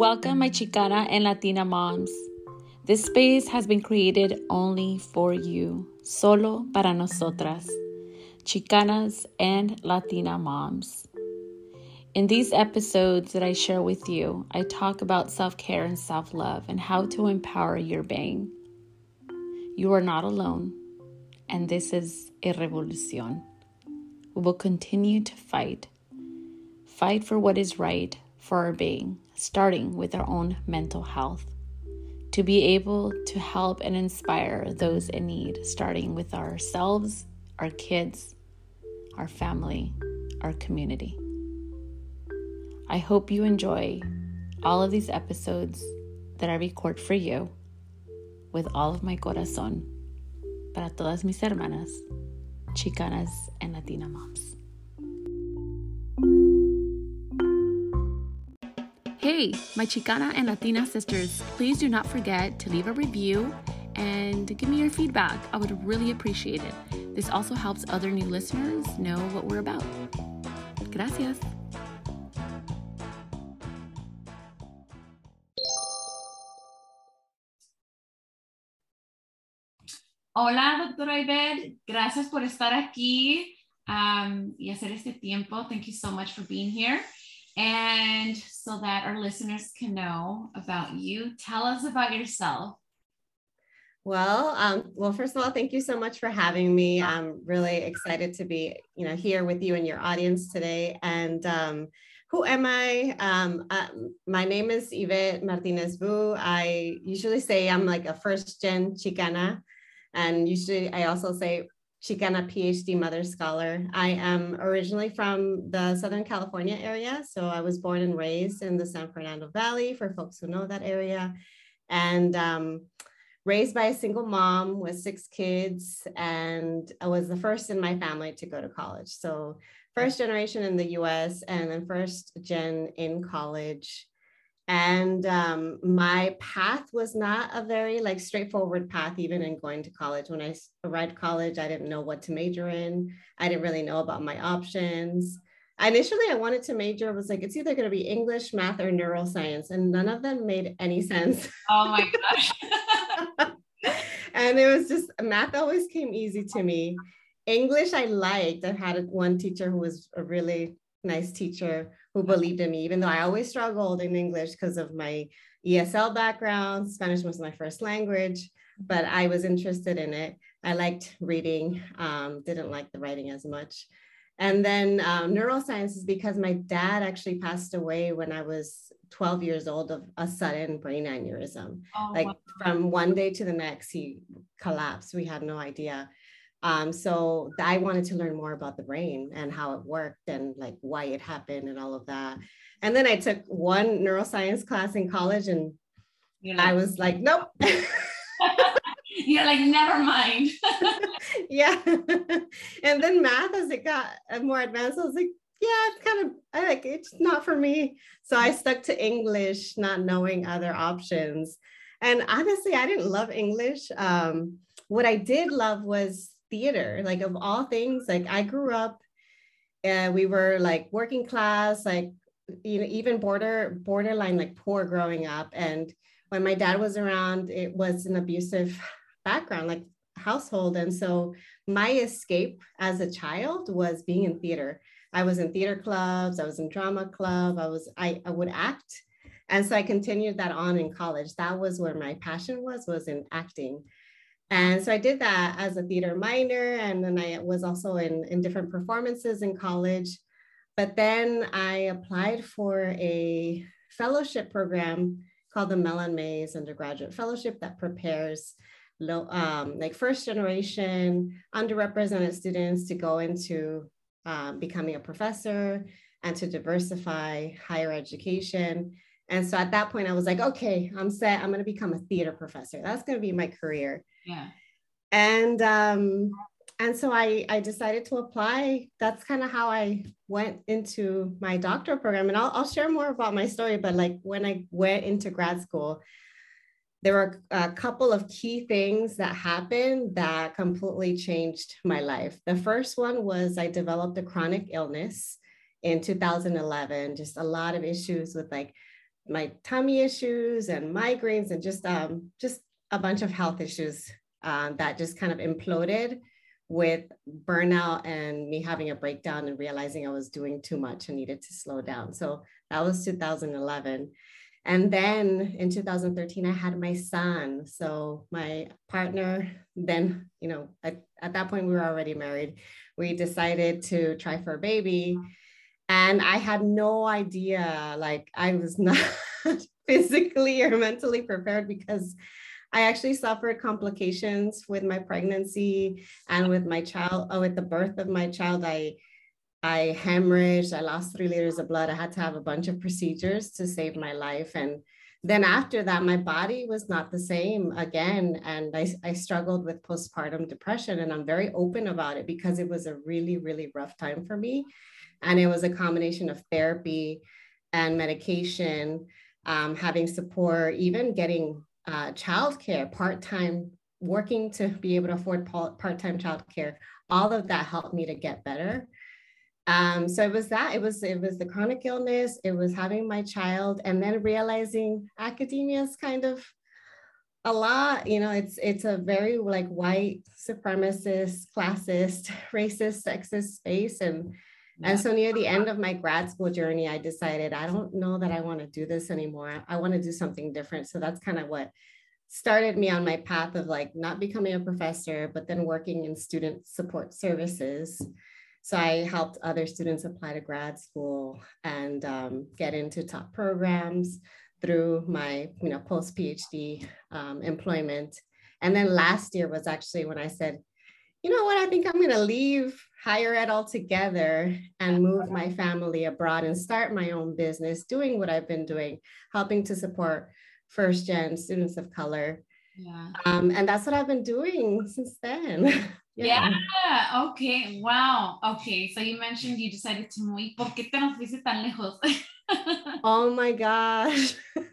Welcome, my Chicana and Latina moms. This space has been created only for you, solo para nosotras, Chicanas and Latina moms. In these episodes that I share with you, I talk about self care and self love and how to empower your being. You are not alone, and this is a revolution. We will continue to fight. Fight for what is right for our being, starting with our own mental health. To be able to help and inspire those in need, starting with ourselves, our kids, our family, our community. I hope you enjoy all of these episodes that I record for you with all of my corazón para todas mis hermanas, chicanas and Latina moms. Hey, my Chicana and Latina sisters, please do not forget to leave a review and give me your feedback. I would really appreciate it. This also helps other new listeners know what we're about. Gracias. Hola, doctora Yvette. Gracias por estar aquí um, y hacer este tiempo. Thank you so much for being here. And so that our listeners can know about you, tell us about yourself. Well, um, well, first of all, thank you so much for having me. I'm really excited to be, you know, here with you and your audience today. And um, who am I? Um, uh, my name is Yvette Martinez Vu. I usually say I'm like a first gen Chicana. And usually I also say Chicana PhD Mother Scholar. I am originally from the Southern California area. So I was born and raised in the San Fernando Valley for folks who know that area. And um, raised by a single mom with six kids. And I was the first in my family to go to college. So first generation in the US and then first gen in college and um, my path was not a very like straightforward path even in going to college. When i arrived college i didn't know what to major in. I didn't really know about my options. Initially i wanted to major. Was like it's either going to be english math or neuroscience and none of them made any sense. Oh my gosh. And it was just math always came easy to me. English i liked. I had one teacher who was a really nice teacher who believed in me, even though I always struggled in English because of my ESL background. Spanish was my first language, but I was interested in it. I liked reading, um, didn't like the writing as much. And then um, neuroscience is because my dad actually passed away when I was 12 years old of a sudden brain aneurysm. Oh, like wow. from one day to the next, he collapsed. We had no idea. Um, so I wanted to learn more about the brain and how it worked and like why it happened and all of that. And then I took one neuroscience class in college and like, I was like, nope. You're like, never mind. yeah. and then math, as it got more advanced, I was like, yeah, it's kind of I like it's not for me. So I stuck to English, not knowing other options. And honestly, I didn't love English. Um, what I did love was theater. Like of all things like i grew up and we were like working class like you know even border borderline like poor growing up. And when my dad was around it was an abusive background like household. And so my escape as a child was being in theater. I was in theater clubs i was in drama club i was i, I would act. And so i continued that on in college. That was where my passion was was in acting and so I did that as a theater minor, and then I was also in, in different performances in college. But then I applied for a fellowship program called the Mellon Mays Undergraduate Fellowship that prepares low, um, like first generation underrepresented students to go into um, becoming a professor and to diversify higher education. And so at that point, I was like, okay, I'm set. I'm going to become a theater professor. That's going to be my career. Yeah. And um, and so I I decided to apply. That's kind of how I went into my doctoral program. And I'll I'll share more about my story. But like when I went into grad school, there were a couple of key things that happened that completely changed my life. The first one was I developed a chronic illness in 2011, just a lot of issues with like my tummy issues and migraines and just um, just a bunch of health issues uh, that just kind of imploded with burnout and me having a breakdown and realizing I was doing too much and needed to slow down. So that was 2011. And then in 2013, I had my son. So my partner, then, you know, at, at that point, we were already married. We decided to try for a baby. And I had no idea, like, I was not physically or mentally prepared because I actually suffered complications with my pregnancy and with my child, oh, with the birth of my child. I I hemorrhaged, I lost three liters of blood. I had to have a bunch of procedures to save my life. And then after that, my body was not the same again. And I, I struggled with postpartum depression. And I'm very open about it because it was a really, really rough time for me. And it was a combination of therapy and medication, um, having support, even getting uh, childcare, part time, working to be able to afford part time childcare. All of that helped me to get better. Um, so it was that it was it was the chronic illness, it was having my child, and then realizing academia is kind of a lot you know it's it's a very like white supremacist classist racist sexist space and. And so near the end of my grad school journey i decided i don't know that i want to do this anymore. I want to do something different. So that's kind of what started me on my path of like not becoming a professor but then working in student support services. So I helped other students apply to grad school and um, get into top programs through my you know post PhD um, employment. And then last year was actually when I said, you know what, I think I'm going to leave higher ed altogether and move my family abroad and start my own business, doing what I've been doing, helping to support first gen students of color. Yeah. Um, and that's what I've been doing since then. Yeah. yeah. Okay. Wow. Okay. So you mentioned you decided to move. ¿Por qué te nos fuiste tan lejos? oh my gosh.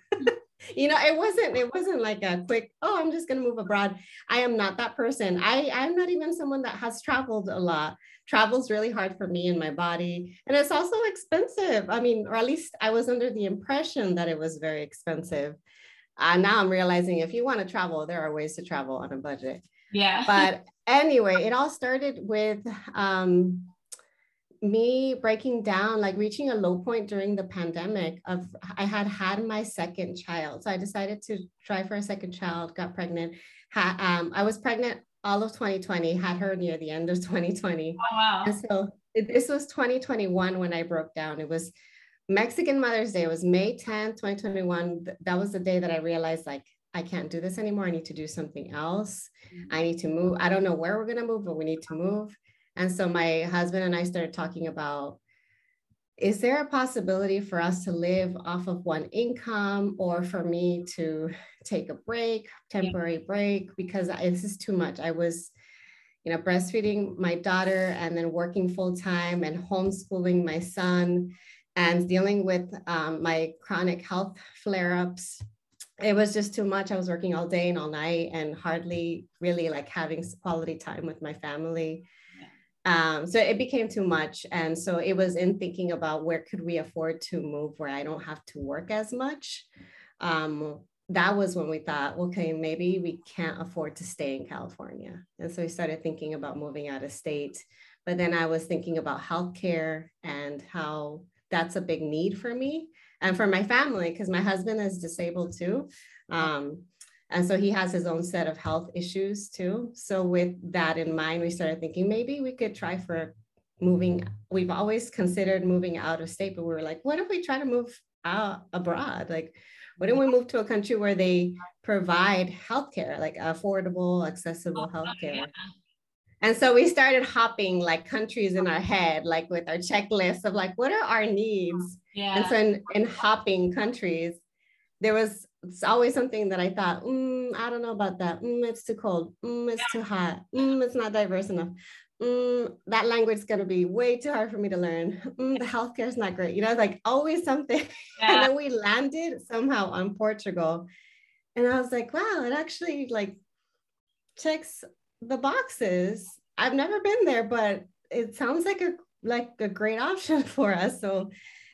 you know, it wasn't, it wasn't like a quick, oh, I'm just gonna move abroad. I am not that person. I, I'm not even someone that has traveled a lot. Travel's really hard for me and my body. And it's also expensive. I mean, or at least I was under the impression that it was very expensive. Uh, now I'm realizing if you want to travel, there are ways to travel on a budget. Yeah. But anyway, it all started with um, me breaking down, like reaching a low point during the pandemic. Of I had had my second child, so I decided to try for a second child. Got pregnant. Ha, um, I was pregnant all of 2020. Had her near the end of 2020. Oh, wow. And so this was 2021 when I broke down. It was Mexican Mother's Day. It was May 10th, 2021. That was the day that I realized like I can't do this anymore. I need to do something else. Mm-hmm. I need to move. I don't know where we're going to move, but we need to move. And so my husband and I started talking about is there a possibility for us to live off of one income or for me to take a break, temporary break? Because this is too much. I was, you know, breastfeeding my daughter and then working full time and homeschooling my son and dealing with um, my chronic health flare ups it was just too much. I was working all day and all night and hardly really like having quality time with my family. Um, so it became too much. And so it was in thinking about where could we afford to move where I don't have to work as much. Um, that was when we thought, okay, maybe we can't afford to stay in California. And so we started thinking about moving out of state. But then I was thinking about healthcare and how that's a big need for me and for my family because my husband is disabled too um, and so he has his own set of health issues too so with that in mind we started thinking maybe we could try for moving we've always considered moving out of state but we were like what if we try to move out abroad like what if we move to a country where they provide healthcare like affordable accessible oh, healthcare and so we started hopping like countries in our head, like with our checklist of like, what are our needs? Yeah. And so in, in hopping countries, there was always something that I thought, mm, I don't know about that. Mm, it's too cold. Mm, it's too hot. Mm, it's not diverse enough. Mm, that language is going to be way too hard for me to learn. Mm, the healthcare is not great. You know, like always something. Yeah. and then we landed somehow on Portugal. And I was like, wow, it actually like checks the boxes. I've never been there, but it sounds like a like a great option for us. So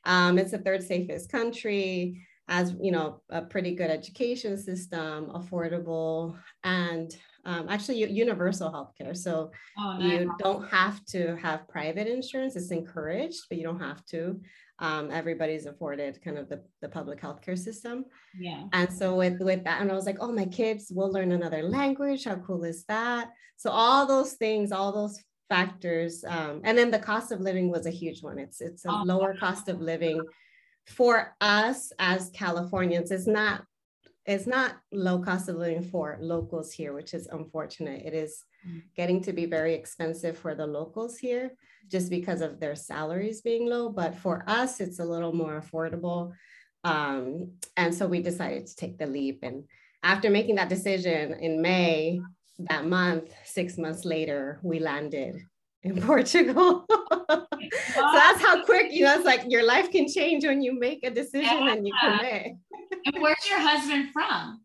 um, it's the third safest country. As you know a pretty good education system affordable and um, actually universal healthcare. So oh, nice. you don't have to have private insurance. It's encouraged but you don't have to. Um, everybody's afforded kind of the, the public healthcare system. Yeah. And so with with that and i was like oh my kids will learn another language. How cool is that? So all those things all those factors um, and then the cost of living was a huge one. It's it's a oh, lower cost of living for us as Californians, it's not it's not low cost of living for locals here, which is unfortunate. It is mm. getting to be very expensive for the locals here just because of their salaries being low. But for us, it's a little more affordable. Um, and so we decided to take the leap. And after making that decision in May, that month, six months later, we landed in Portugal. so that's how quick, you know, it's like your life can change when you make a decision yeah. and you commit. and where's your husband from?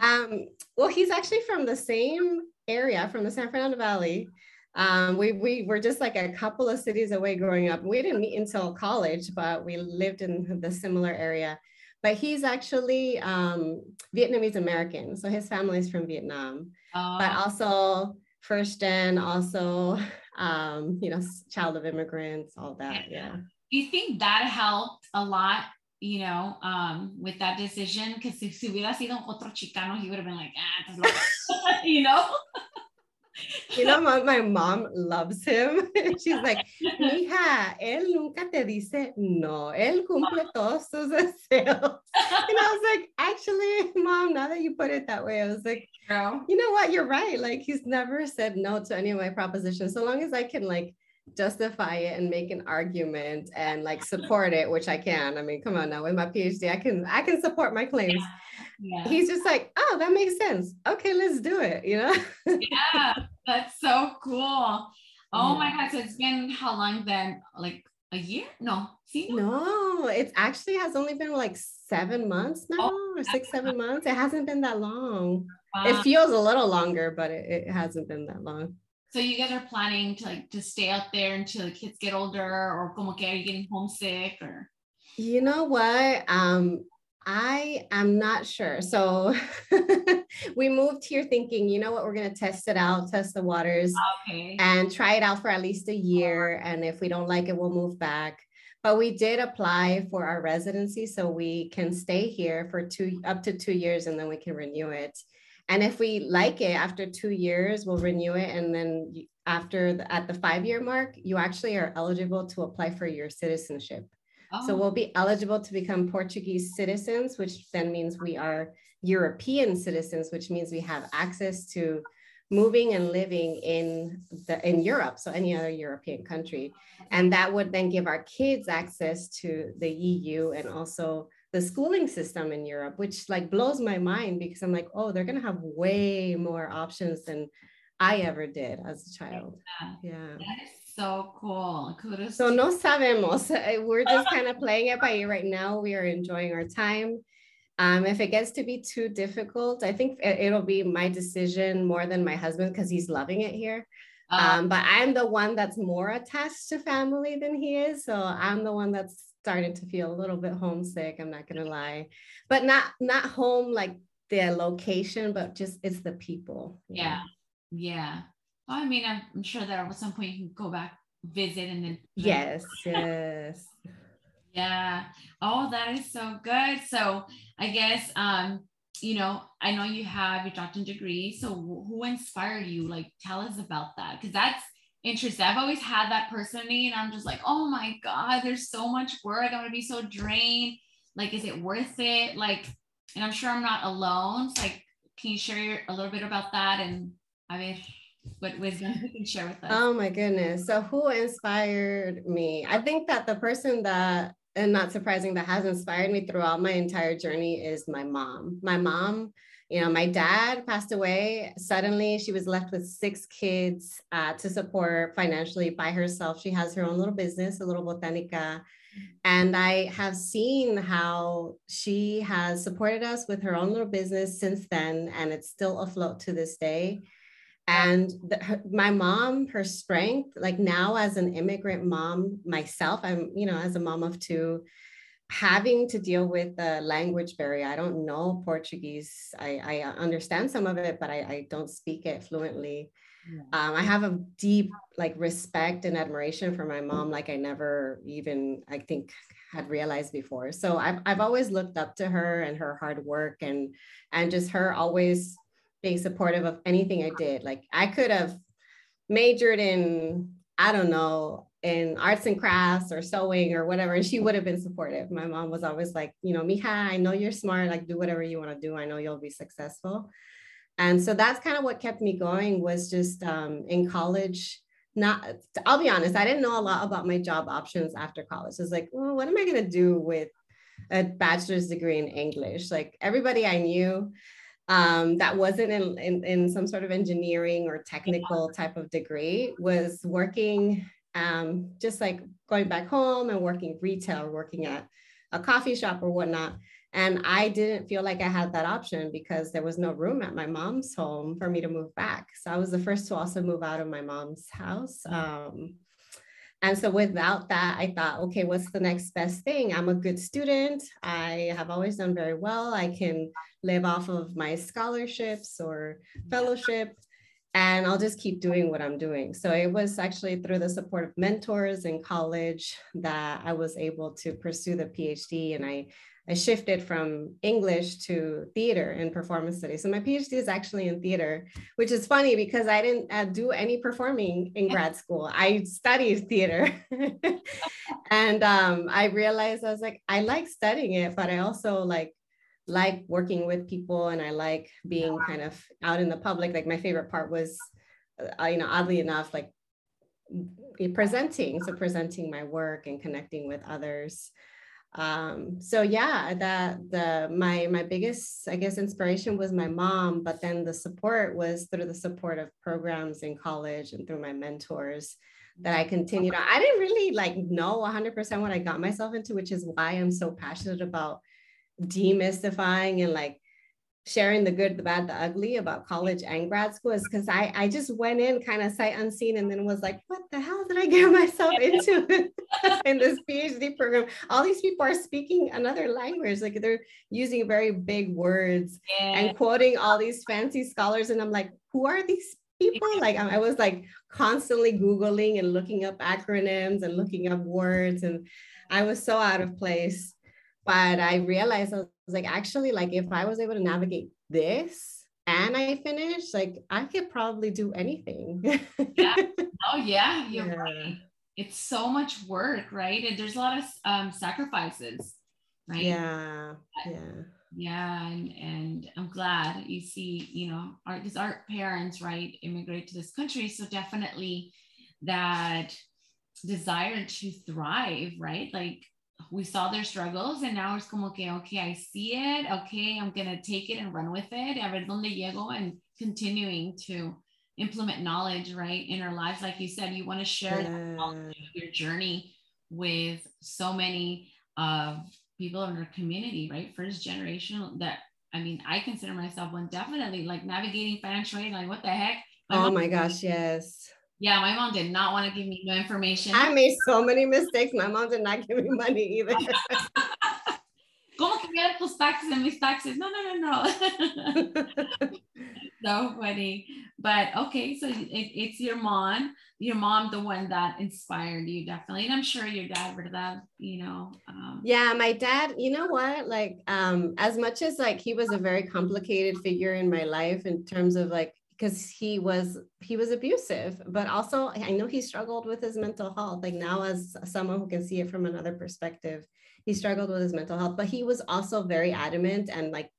Um, well, he's actually from the same area, from the San Fernando Valley. Um, we, we were just like a couple of cities away growing up. We didn't meet until college, but we lived in the similar area. But he's actually um, Vietnamese American. So his family is from Vietnam, oh. but also first gen, also um, you know, child of immigrants, all that. Yeah. Do you think that helped a lot, you know, um, with that decision? Because if si hubiera sido otro chicano, he would have been like, ah, you know? You know, my, my mom loves him. She's like, mija, él nunca te dice no. Él cumple todos tus deseos. And I was like, actually, mom, now that you put it that way, I was like, Girl. you know what? You're right. Like, he's never said no to any of my propositions. So long as I can, like, justify it and make an argument and like support it which i can. I mean come on now with my phd i can i can support my claims. yeah. Yeah. he's just like oh that makes sense. Okay let's do it you know? Yeah that's so cool. Oh yeah. my gosh so it's been how long then? Like a year? No See, no? It actually has only been like seven months now oh, or six seven months. It hasn't been that long. Wow. it feels a little longer but it, it hasn't been that long so you guys are planning to like to stay out there until the kids get older, or como que are you getting homesick or? You know what? Um, I am not sure. So we moved here thinking, you know what, we're going to test it out, test the waters, okay. and try it out for at least a year. And if we don't like it, we'll move back. But we did apply for our residency, so we can stay here for two up to two years, and then we can renew it. And if we mm-hmm. like it after two years, we'll renew it. And then after the, at the five year mark, you actually are eligible to apply for your citizenship. Oh. So we'll be eligible to become Portuguese citizens, which then means we are European citizens, which means we have access to moving and living in the in Europe, so any other European country. And that would then give our kids access to the EU and also the schooling system in Europe, which like blows my mind because I'm like, oh, they're gonna have way more options than I ever did as a child. Yeah. yeah. That is so cool. Kudos. So no sabemos. We're just kind of playing it by ear right now. We are enjoying our time. Um, if it gets to be too difficult, I think it'll be my decision more than my husband because he's loving it here. Um, um, but I'm the one that's more attached to family than he is. So I'm the one that's starting to feel a little bit homesick i'm not going to lie. But not not home like the location but just it's the people yeah yeah. Well, i mean I'm, I'm sure that at some point you can go back visit and then yes yes. Yeah. Oh that is so good. So i guess um you know i know you have your doctorate degree. So who inspired you? Like tell us about that because that's interested. I've always had that personally, and I'm just like, oh my God, there's so much work. I'm gonna be so drained. Like, is it worth it? Like, and I'm sure I'm not alone. So like, can you share a little bit about that? And I mean, what wisdom you can share with us? Oh my goodness. So who inspired me? I think that the person that and not surprising that has inspired me throughout my entire journey is my mom. My mom you know, my dad passed away suddenly. She was left with six kids uh, to support financially by herself. She has her own little business, a little botanica. And I have seen how she has supported us with her own little business since then, and it's still afloat to this day. And the, her, my mom, her strength, like now as an immigrant mom myself, I'm, you know, as a mom of two, having to deal with the language barrier. I don't know Portuguese. I, I understand some of it, but I, I don't speak it fluently. Yeah. Um, I have a deep like respect and admiration for my mom, like I never even I think had realized before. So I've I've always looked up to her and her hard work and and just her always being supportive of anything I did. Like I could have majored in I don't know in arts and crafts or sewing or whatever, and she would have been supportive. My mom was always like, you know, Mija, I know you're smart. Like do whatever you want to do. I know you'll be successful and so that's kind of what kept me going was just um, in college not i'll be honest i didn't know a lot about my job options after college i was like well, what am i going to do with a bachelor's degree in english like everybody i knew um, that wasn't in, in, in, some sort of engineering or technical type of degree was working um, just like going back home and working retail working at a coffee shop or whatnot and I didn't feel like I had that option because there was no room at my mom's home for me to move back. So I was the first to also move out of my mom's house. Um, and so without that, I thought, okay, what's the next best thing? I'm a good student. I have always done very well. I can live off of my scholarships or fellowship and I'll just keep doing what I'm doing. So it was actually through the support of mentors in college that I was able to pursue the PhD and I I shifted from English to theater and performance studies. So my PhD is actually in theater, which is funny because I didn't uh, do any performing in grad school. I studied theater. and um, I realized I was like, I like studying it, but I also like like working with people and I like being kind of out in the public. Like my favorite part was, uh, you know, oddly enough, like presenting. So presenting my work and connecting with others um so yeah that the my my biggest i guess inspiration was my mom but then the support was through the support of programs in college and through my mentors that i continued on i didn't really like know 100% what i got myself into which is why i'm so passionate about demystifying and like sharing the good, the bad, the ugly about college and grad school is because I, I just went in kind of sight unseen and then was like, what the hell did I get myself into in this PhD program? All these people are speaking another language. Like they're using very big words yeah. and quoting all these fancy scholars. And I'm like, who are these people? Like I was like constantly Googling and looking up acronyms and looking up words. And I was so out of place. But I realized I was like, actually, like if I was able to navigate this and I finished, like I could probably do anything. yeah. Oh yeah, you're yeah. right. It's so much work, right? And there's a lot of um, sacrifices, right? Yeah. Yeah. Yeah, and, and I'm glad you see, you know, our because our parents, right, immigrate to this country. So definitely that desire to thrive, right? Like we saw their struggles and now it's como que, okay, I see it. Okay, I'm going to take it and run with it. A ver donde llego and continuing to implement knowledge, right, in our lives. Like you said, you want to share yeah. your journey with so many uh, people in our community, right? First generation that, I mean, I consider myself one definitely like navigating financial aid. Like, what the heck? My oh my gosh, yes. Yeah, my mom did not want to give me no information. I made so many mistakes. My mom did not give me money either. ¿Cómo que me tus taxes and mis taxes? No, no, no, no. so funny. But okay, so it, it's your mom, your mom, the one that inspired you definitely. And I'm sure your dad, would that, you know. Um, yeah, my dad, you know what? Like, um, as much as like he was a very complicated figure in my life in terms of like because he was he was abusive but also i know he struggled with his mental health like now as someone who can see it from another perspective he struggled with his mental health but he was also very adamant and like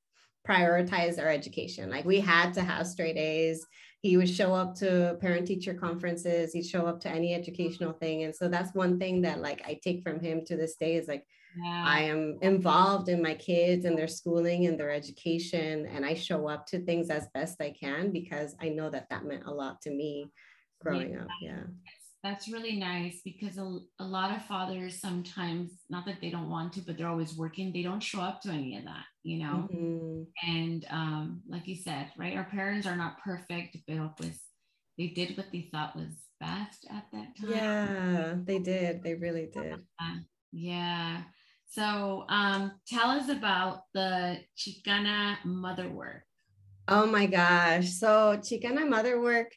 prioritized our education. Like we had to have straight a's. He would show up to parent teacher conferences. He'd show up to any educational thing. And so that's one thing that like i take from him to this day is like yeah. I am involved in my kids and their schooling and their education, and I show up to things as best I can because I know that that meant a lot to me growing yeah. up. Yeah. That's really nice because a, a lot of fathers sometimes, not that they don't want to, but they're always working, they don't show up to any of that, you know? Mm-hmm. And um, like you said, right, our parents are not perfect, but was, they did what they thought was best at that time. Yeah, they did. They really did. Yeah. So um, tell us about the Chicana mother work. Oh my gosh. So Chicana mother work,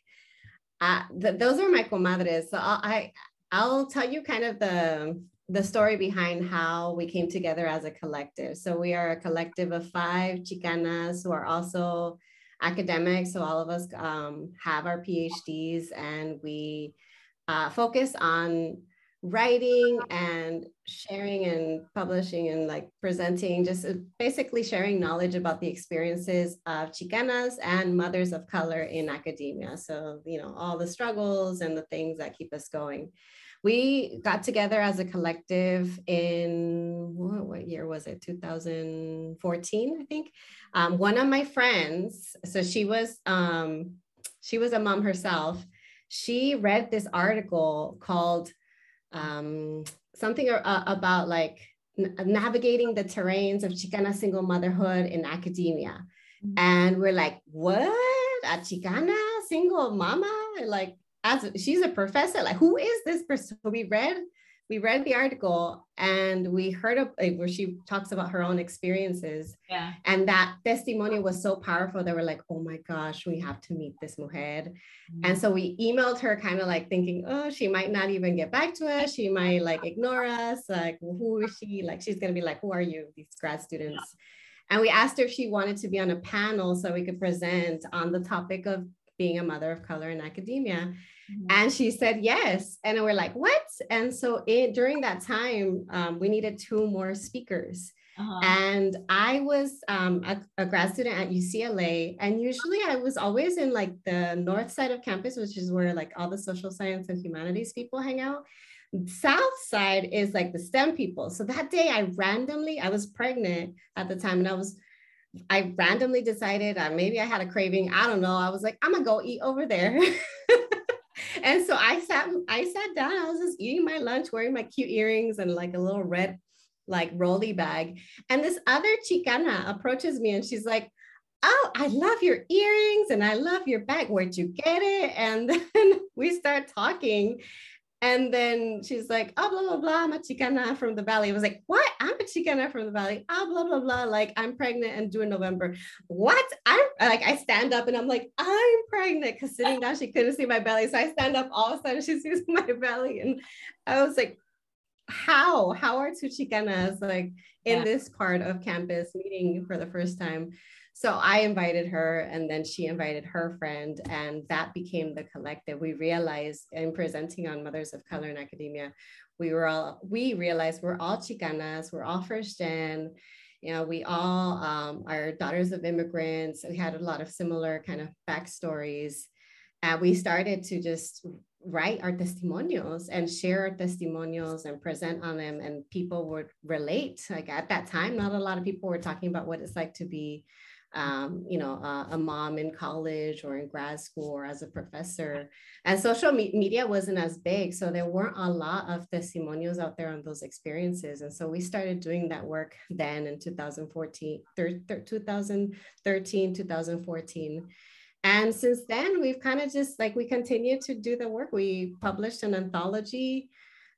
uh, th- those are my comadres. So I'll, I, I'll tell you kind of the, the story behind how we came together as a collective. So we are a collective of five Chicanas who are also academics. So all of us um, have our PhDs and we uh, focus on writing and sharing and publishing and like presenting, just uh, basically sharing knowledge about the experiences of Chicanas and mothers of color in academia. So, you know, all the struggles and the things that keep us going. We got together as a collective in what, what year was it? 2014, I think. Um, one of my friends, so she was um, she was a mom herself. She read this article called um, something uh, about like navigating the terrains of Chicana single motherhood in academia. Mm-hmm. And we're like, what? A Chicana single mama? Like, as she's a professor, like, who is this person? So we read we read the article and we heard of, like, where she talks about her own experiences. Yeah. And that testimony was so powerful that we're like, oh my gosh, we have to meet this mujer. Mm-hmm. And so we emailed her kind of like thinking, oh, she might not even get back to us. She might like ignore us. Like, who is she? Like, she's going to be like, who are you? These grad students. Yeah. And we asked her if she wanted to be on a panel so we could present on the topic of being a mother of color in academia. Mm-hmm. And she said yes. And we're like, what? And so it, during that time, um, we needed two more speakers. Uh-huh. And I was um, a, a, grad student at UCLA. And usually I was always in like the north side of campus, which is where like all the social science and humanities people hang out. South side is like the STEM people. So that day I randomly, I was pregnant at the time and I was I randomly decided uh, maybe I had a craving. I don't know. I was like, I'm gonna go eat over there. and so I sat, I sat down. I was just eating my lunch, wearing my cute earrings and like a little red, like rolly bag. And this other Chicana approaches me and she's like, "Oh, I love your earrings and I love your bag. Where'd you get it?" And then we start talking. And then she's like, oh, blah, blah, blah, I'm a Chicana from the Valley. I was like, what? I'm a Chicana from the Valley. Oh, blah, blah, blah. Like, I'm pregnant and due in November. What? I'm like, I stand up and I'm like, I'm pregnant. Because sitting down, she couldn't see my belly. So I stand up, all of a sudden, she sees my belly. And I was like, how? How are two Chicanas like in yeah. this part of campus meeting for the first time? So I invited her and then she invited her friend, and that became the collective. We realized in presenting on Mothers of Color in Academia, we were all, we realized we're all Chicanas, we're all first gen. You know, we all um, are daughters of immigrants. We had a lot of similar kind of backstories. And we started to just write our testimonials and share our testimonials and present on them and people would relate like at that time not a lot of people were talking about what it's like to be um, you know, uh, a mom in college or in grad school or as a professor. And social me- media wasn't as big. So there weren't a lot of testimonials out there on those experiences. And so we started doing that work then in 2014, thir- thir- 2013, 2014. And since then, we've kind of just like we continue to do the work. We published an anthology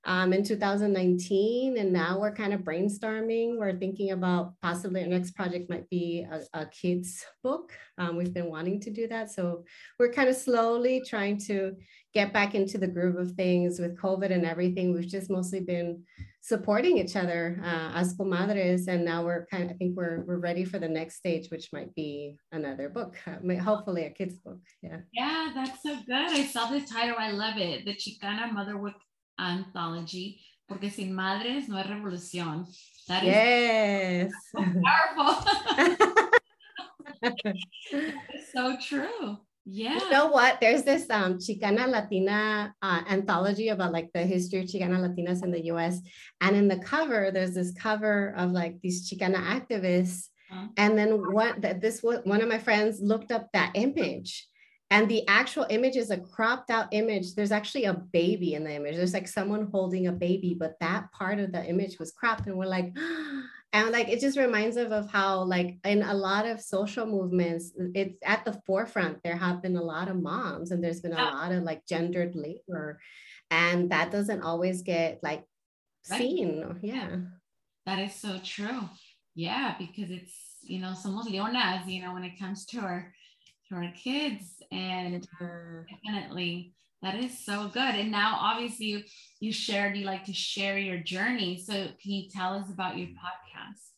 um, in 2019. And now we're kind of brainstorming. We're thinking about possibly our next project might be a, a kids book. Um, we've been wanting to do that. So we're kind of slowly trying to get back into the groove of things with COVID and everything. We've just mostly been supporting each other uh, as comadres. And now we're kind of, I think we're, we're ready for the next stage, which might be another book, uh, hopefully a kid's book. Yeah. Yeah, that's so good. I saw the title. I love it. The Chicana Motherhood anthology, porque sin madres no hay revolución. That yes. so powerful. so true. Yeah. You know what? There's this um, Chicana Latina uh, anthology about like the history of Chicana Latinas in the US. And in the cover, there's this cover of like these Chicana activists. Uh-huh. And then what that this was one of my friends looked up that image and the actual image is a cropped out image. There's actually a baby in the image. There's like someone holding a baby but that part of the image was cropped and we're like and like it just reminds of, of how like in a lot of social movements it's at the forefront there have been a lot of moms and there's been a lot of like gendered labor and that doesn't always get like seen. Yeah. That is so true. Yeah, because it's, you know, somos leonas, you know, when it comes to our to our kids. And definitely that is so good. And now obviously you, you shared you like to share your journey. So can you tell us about your mm. podcast?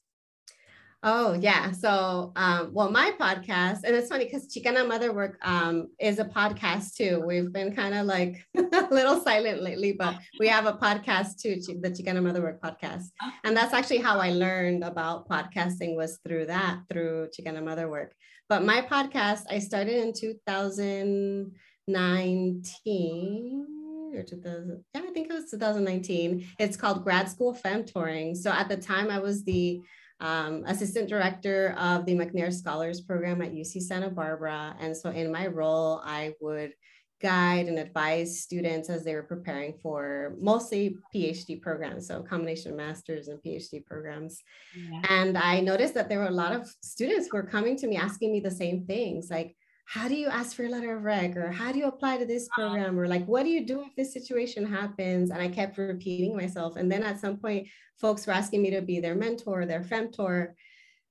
Oh yeah. So um, well, my podcast, and it's funny because Chicana Motherwork um, is a podcast too. We've been kind of like a little silent lately, but we have a podcast too, the Chicana Motherwork podcast. And that's actually how I learned about podcasting was through that, through Chicana Motherwork. But my podcast, I started in 2019 or 2000. Yeah, I think it was 2019. It's called Grad School Femtoring. So at the time, I was the um, assistant director of the McNair Scholars Program at UC Santa Barbara. And so in my role, I would guide and advise students as they were preparing for mostly PhD programs, so combination of masters and PhD programs. Yeah. And I noticed that there were a lot of students who were coming to me asking me the same things like, how do you ask for a letter of rec or how do you apply to this program? Or like what do you do if this situation happens? And i kept repeating myself. And then at some point folks were asking me to be their mentor their femtor.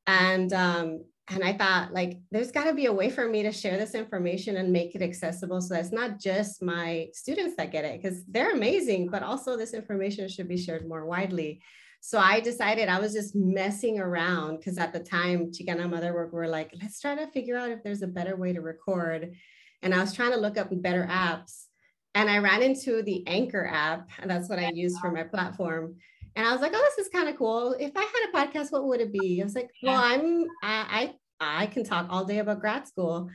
And um, and i thought like there's got to be a way for me to share this information and make it accessible so that's not just my students that get it because they're amazing but also this information should be shared more widely so I decided I was just messing around because at the time, Chicana Motherwork were like, let's try to figure out if there's a better way to record. And I was trying to look up better apps. And I ran into the Anchor app, and that's what I use for my platform. And I was like, oh, this is kind of cool. If I had a podcast, what would it be? I was like, well, I'm I I, I can talk all day about grad school.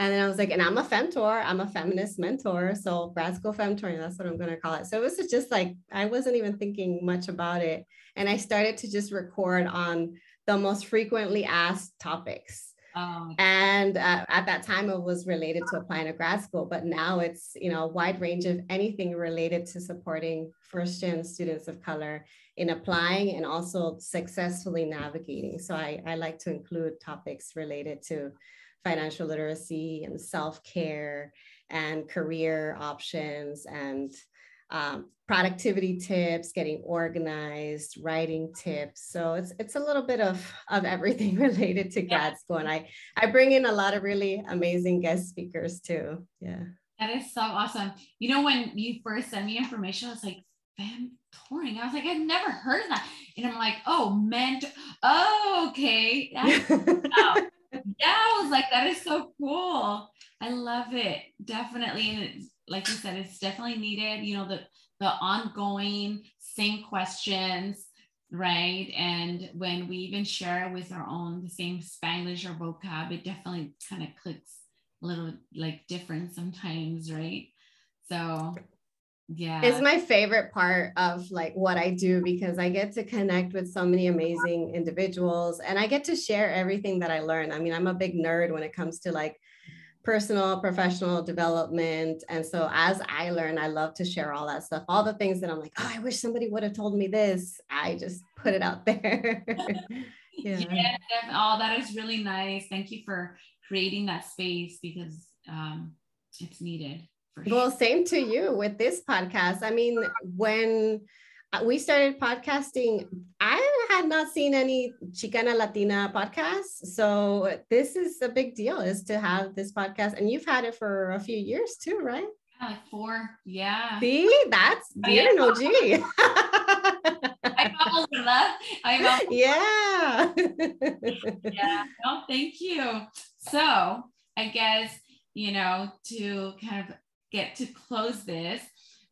And then I was like, and I'm a femtor, I'm a feminist mentor. So grad school femtoring, that's what I'm going to call it. So it was just like, I wasn't even thinking much about it. And I started to just record on the most frequently asked topics. Oh. And uh, at that time, it was related to applying to grad school, but now it's you know a wide range of anything related to supporting first gen students of color in applying and also successfully navigating. So I, I like to include topics related to financial literacy and self-care and career options and um, productivity tips, getting organized, writing tips. So it's it's a little bit of of everything related to grad school, and I I bring in a lot of really amazing guest speakers too. Yeah, that is so awesome. You know, when you first sent me information, I was like, "Fam touring." I was like, I've never heard of that, and I'm like, "Oh, meant. Oh, okay." yeah, I was like, that is so cool. I love it. Definitely. Like you said, it's definitely needed, you know, the the ongoing same questions, right? And when we even share with our own the same Spanish or vocab, it definitely kind of clicks a little like different sometimes, right? So yeah it's my favorite part of like what i do because i get to connect with so many amazing individuals and i get to share everything that i learn i mean i'm a big nerd when it comes to like personal professional development. And so as i learn i love to share all that stuff all the things that i'm like oh i wish somebody would have told me this. I just put it out there. Yeah. yeah. oh that is really nice. Thank you for creating that space because um, it's needed well, same to you with this podcast. I mean, when we started podcasting, I had not seen any Chicana Latina podcasts. So this is a big deal is to have this podcast. And you've had it for a few years too, right? Yeah, like four. Yeah. See, that's dear no G. I'm I'm yeah. yeah. No, thank you. So I guess, you know, to kind of get to close this,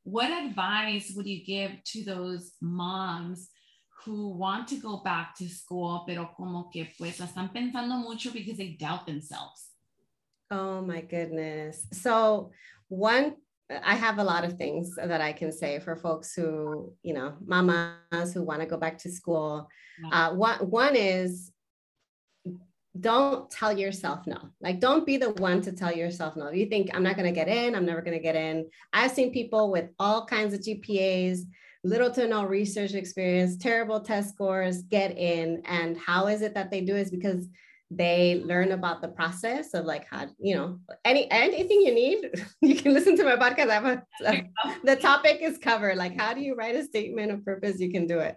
what advice would you give to those moms who want to go back to school, pero como que pues están pensando mucho because they doubt themselves? Oh my goodness. So, one, I have a lot of things that I can say for folks who, you know, mamas who want to go back to school. Uh, one, one is don't tell yourself no. Like, don't be the one to tell yourself no. You think, I'm not going to get in, I'm never going to get in. I've seen people with all kinds of GPAs, little to no research experience, terrible test scores get in. And how is it that they do is because they learn about the process of like how you know any anything you need you can listen to my podcast. A, the topic is covered. Like how do you write a statement of purpose? You can do it.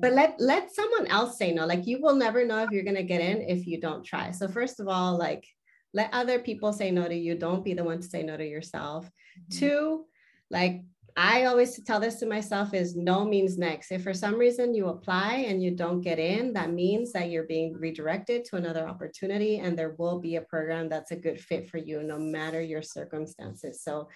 But let let someone else say no. Like you will never know if you're going to get in if you don't try. So first of all like let other people say no to you. Don't be the one to say no to yourself. Mm-hmm. two like I always tell this to myself is no means next. If for some reason you apply and you don't get in, that means that you're being redirected to another opportunity and there will be a program that's a good fit for you no matter your circumstances. So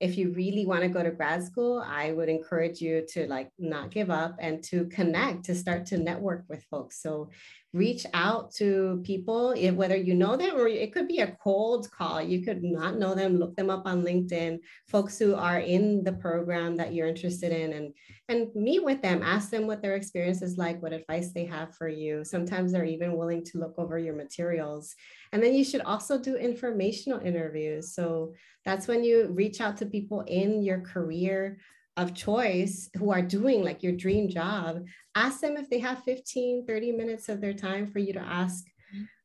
if you really want to go to grad school, I would encourage you to like not give up and to connect, to start to network with folks. So reach out to people, whether you know them or it could be a cold call. You could not know them, look them up on LinkedIn, folks who are in the program that you're interested in and, and meet with them, ask them what their experience is like, what advice they have for you. Sometimes they're even willing to look over your materials. And then you should also do informational interviews. So that's when you reach out to people in your career of choice who are doing like your dream job ask them if they have 15 30 minutes of their time for you to ask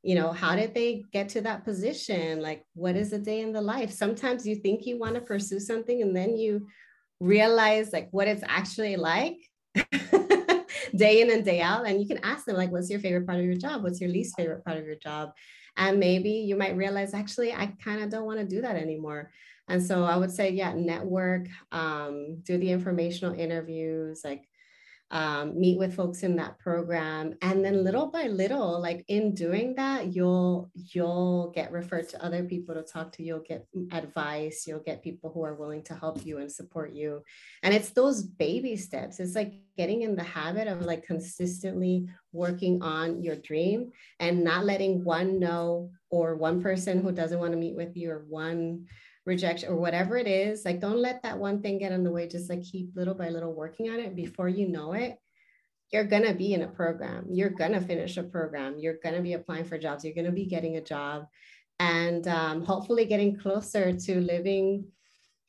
you know how did they get to that position? Like what is a day in the life? Sometimes you think you want to pursue something and then you realize like what it's actually like day in and day out and you can ask them like what's your favorite part of your job? What's your least favorite part of your job? And maybe you might realize actually i kind of don't want to do that anymore and so I would say, yeah, network, um, do the informational interviews, like um, meet with folks in that program, and then little by little, like in doing that, you'll you'll get referred to other people to talk to. You'll get advice. You'll get people who are willing to help you and support you. And it's those baby steps. It's like getting in the habit of like consistently working on your dream and not letting one no or one person who doesn't want to meet with you or one rejection or whatever it is like don't let that one thing get in the way. Just like keep little by little working on it. Before you know it you're going to be in a program. You're going to finish a program. You're going to be applying for jobs. You're going to be getting a job. And um, hopefully getting closer to living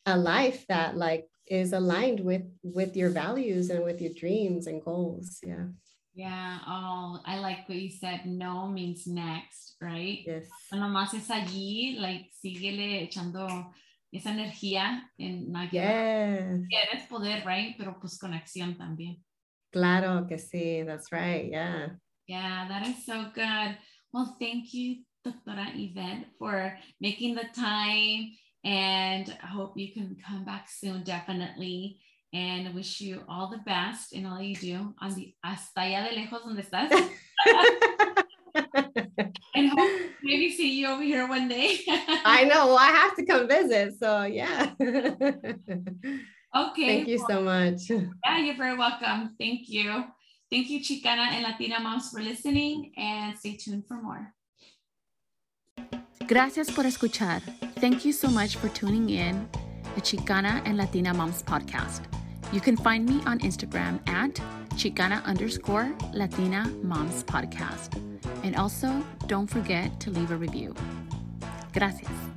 a life that like is aligned with with your values and with your dreams and goals. Yeah yeah. Oh, I like what you said. No means next, right? Yes. No más es allí, like, síguele echando esa energía en yes. Quieres poder, right? Pero pues conexión también. Claro que sí. That's right. Yeah. Yeah, that is so good. Well, thank you, Doctora Yvette, for making the time. And I hope you can come back soon, definitely and wish you all the best in all you do on the hasta allá de lejos donde estás. and hope maybe see you over here one day. I know. Well, I have to come visit. So yeah. okay. Thank you so much. Yeah, you're very welcome. Thank you. Thank you, Chicana and Latina moms, for listening and stay tuned for more. Gracias por escuchar. Thank you so much for tuning in the Chicana and Latina Moms podcast. You can find me on Instagram at Chicana underscore Latina Moms Podcast. And also, don't forget to leave a review. Gracias.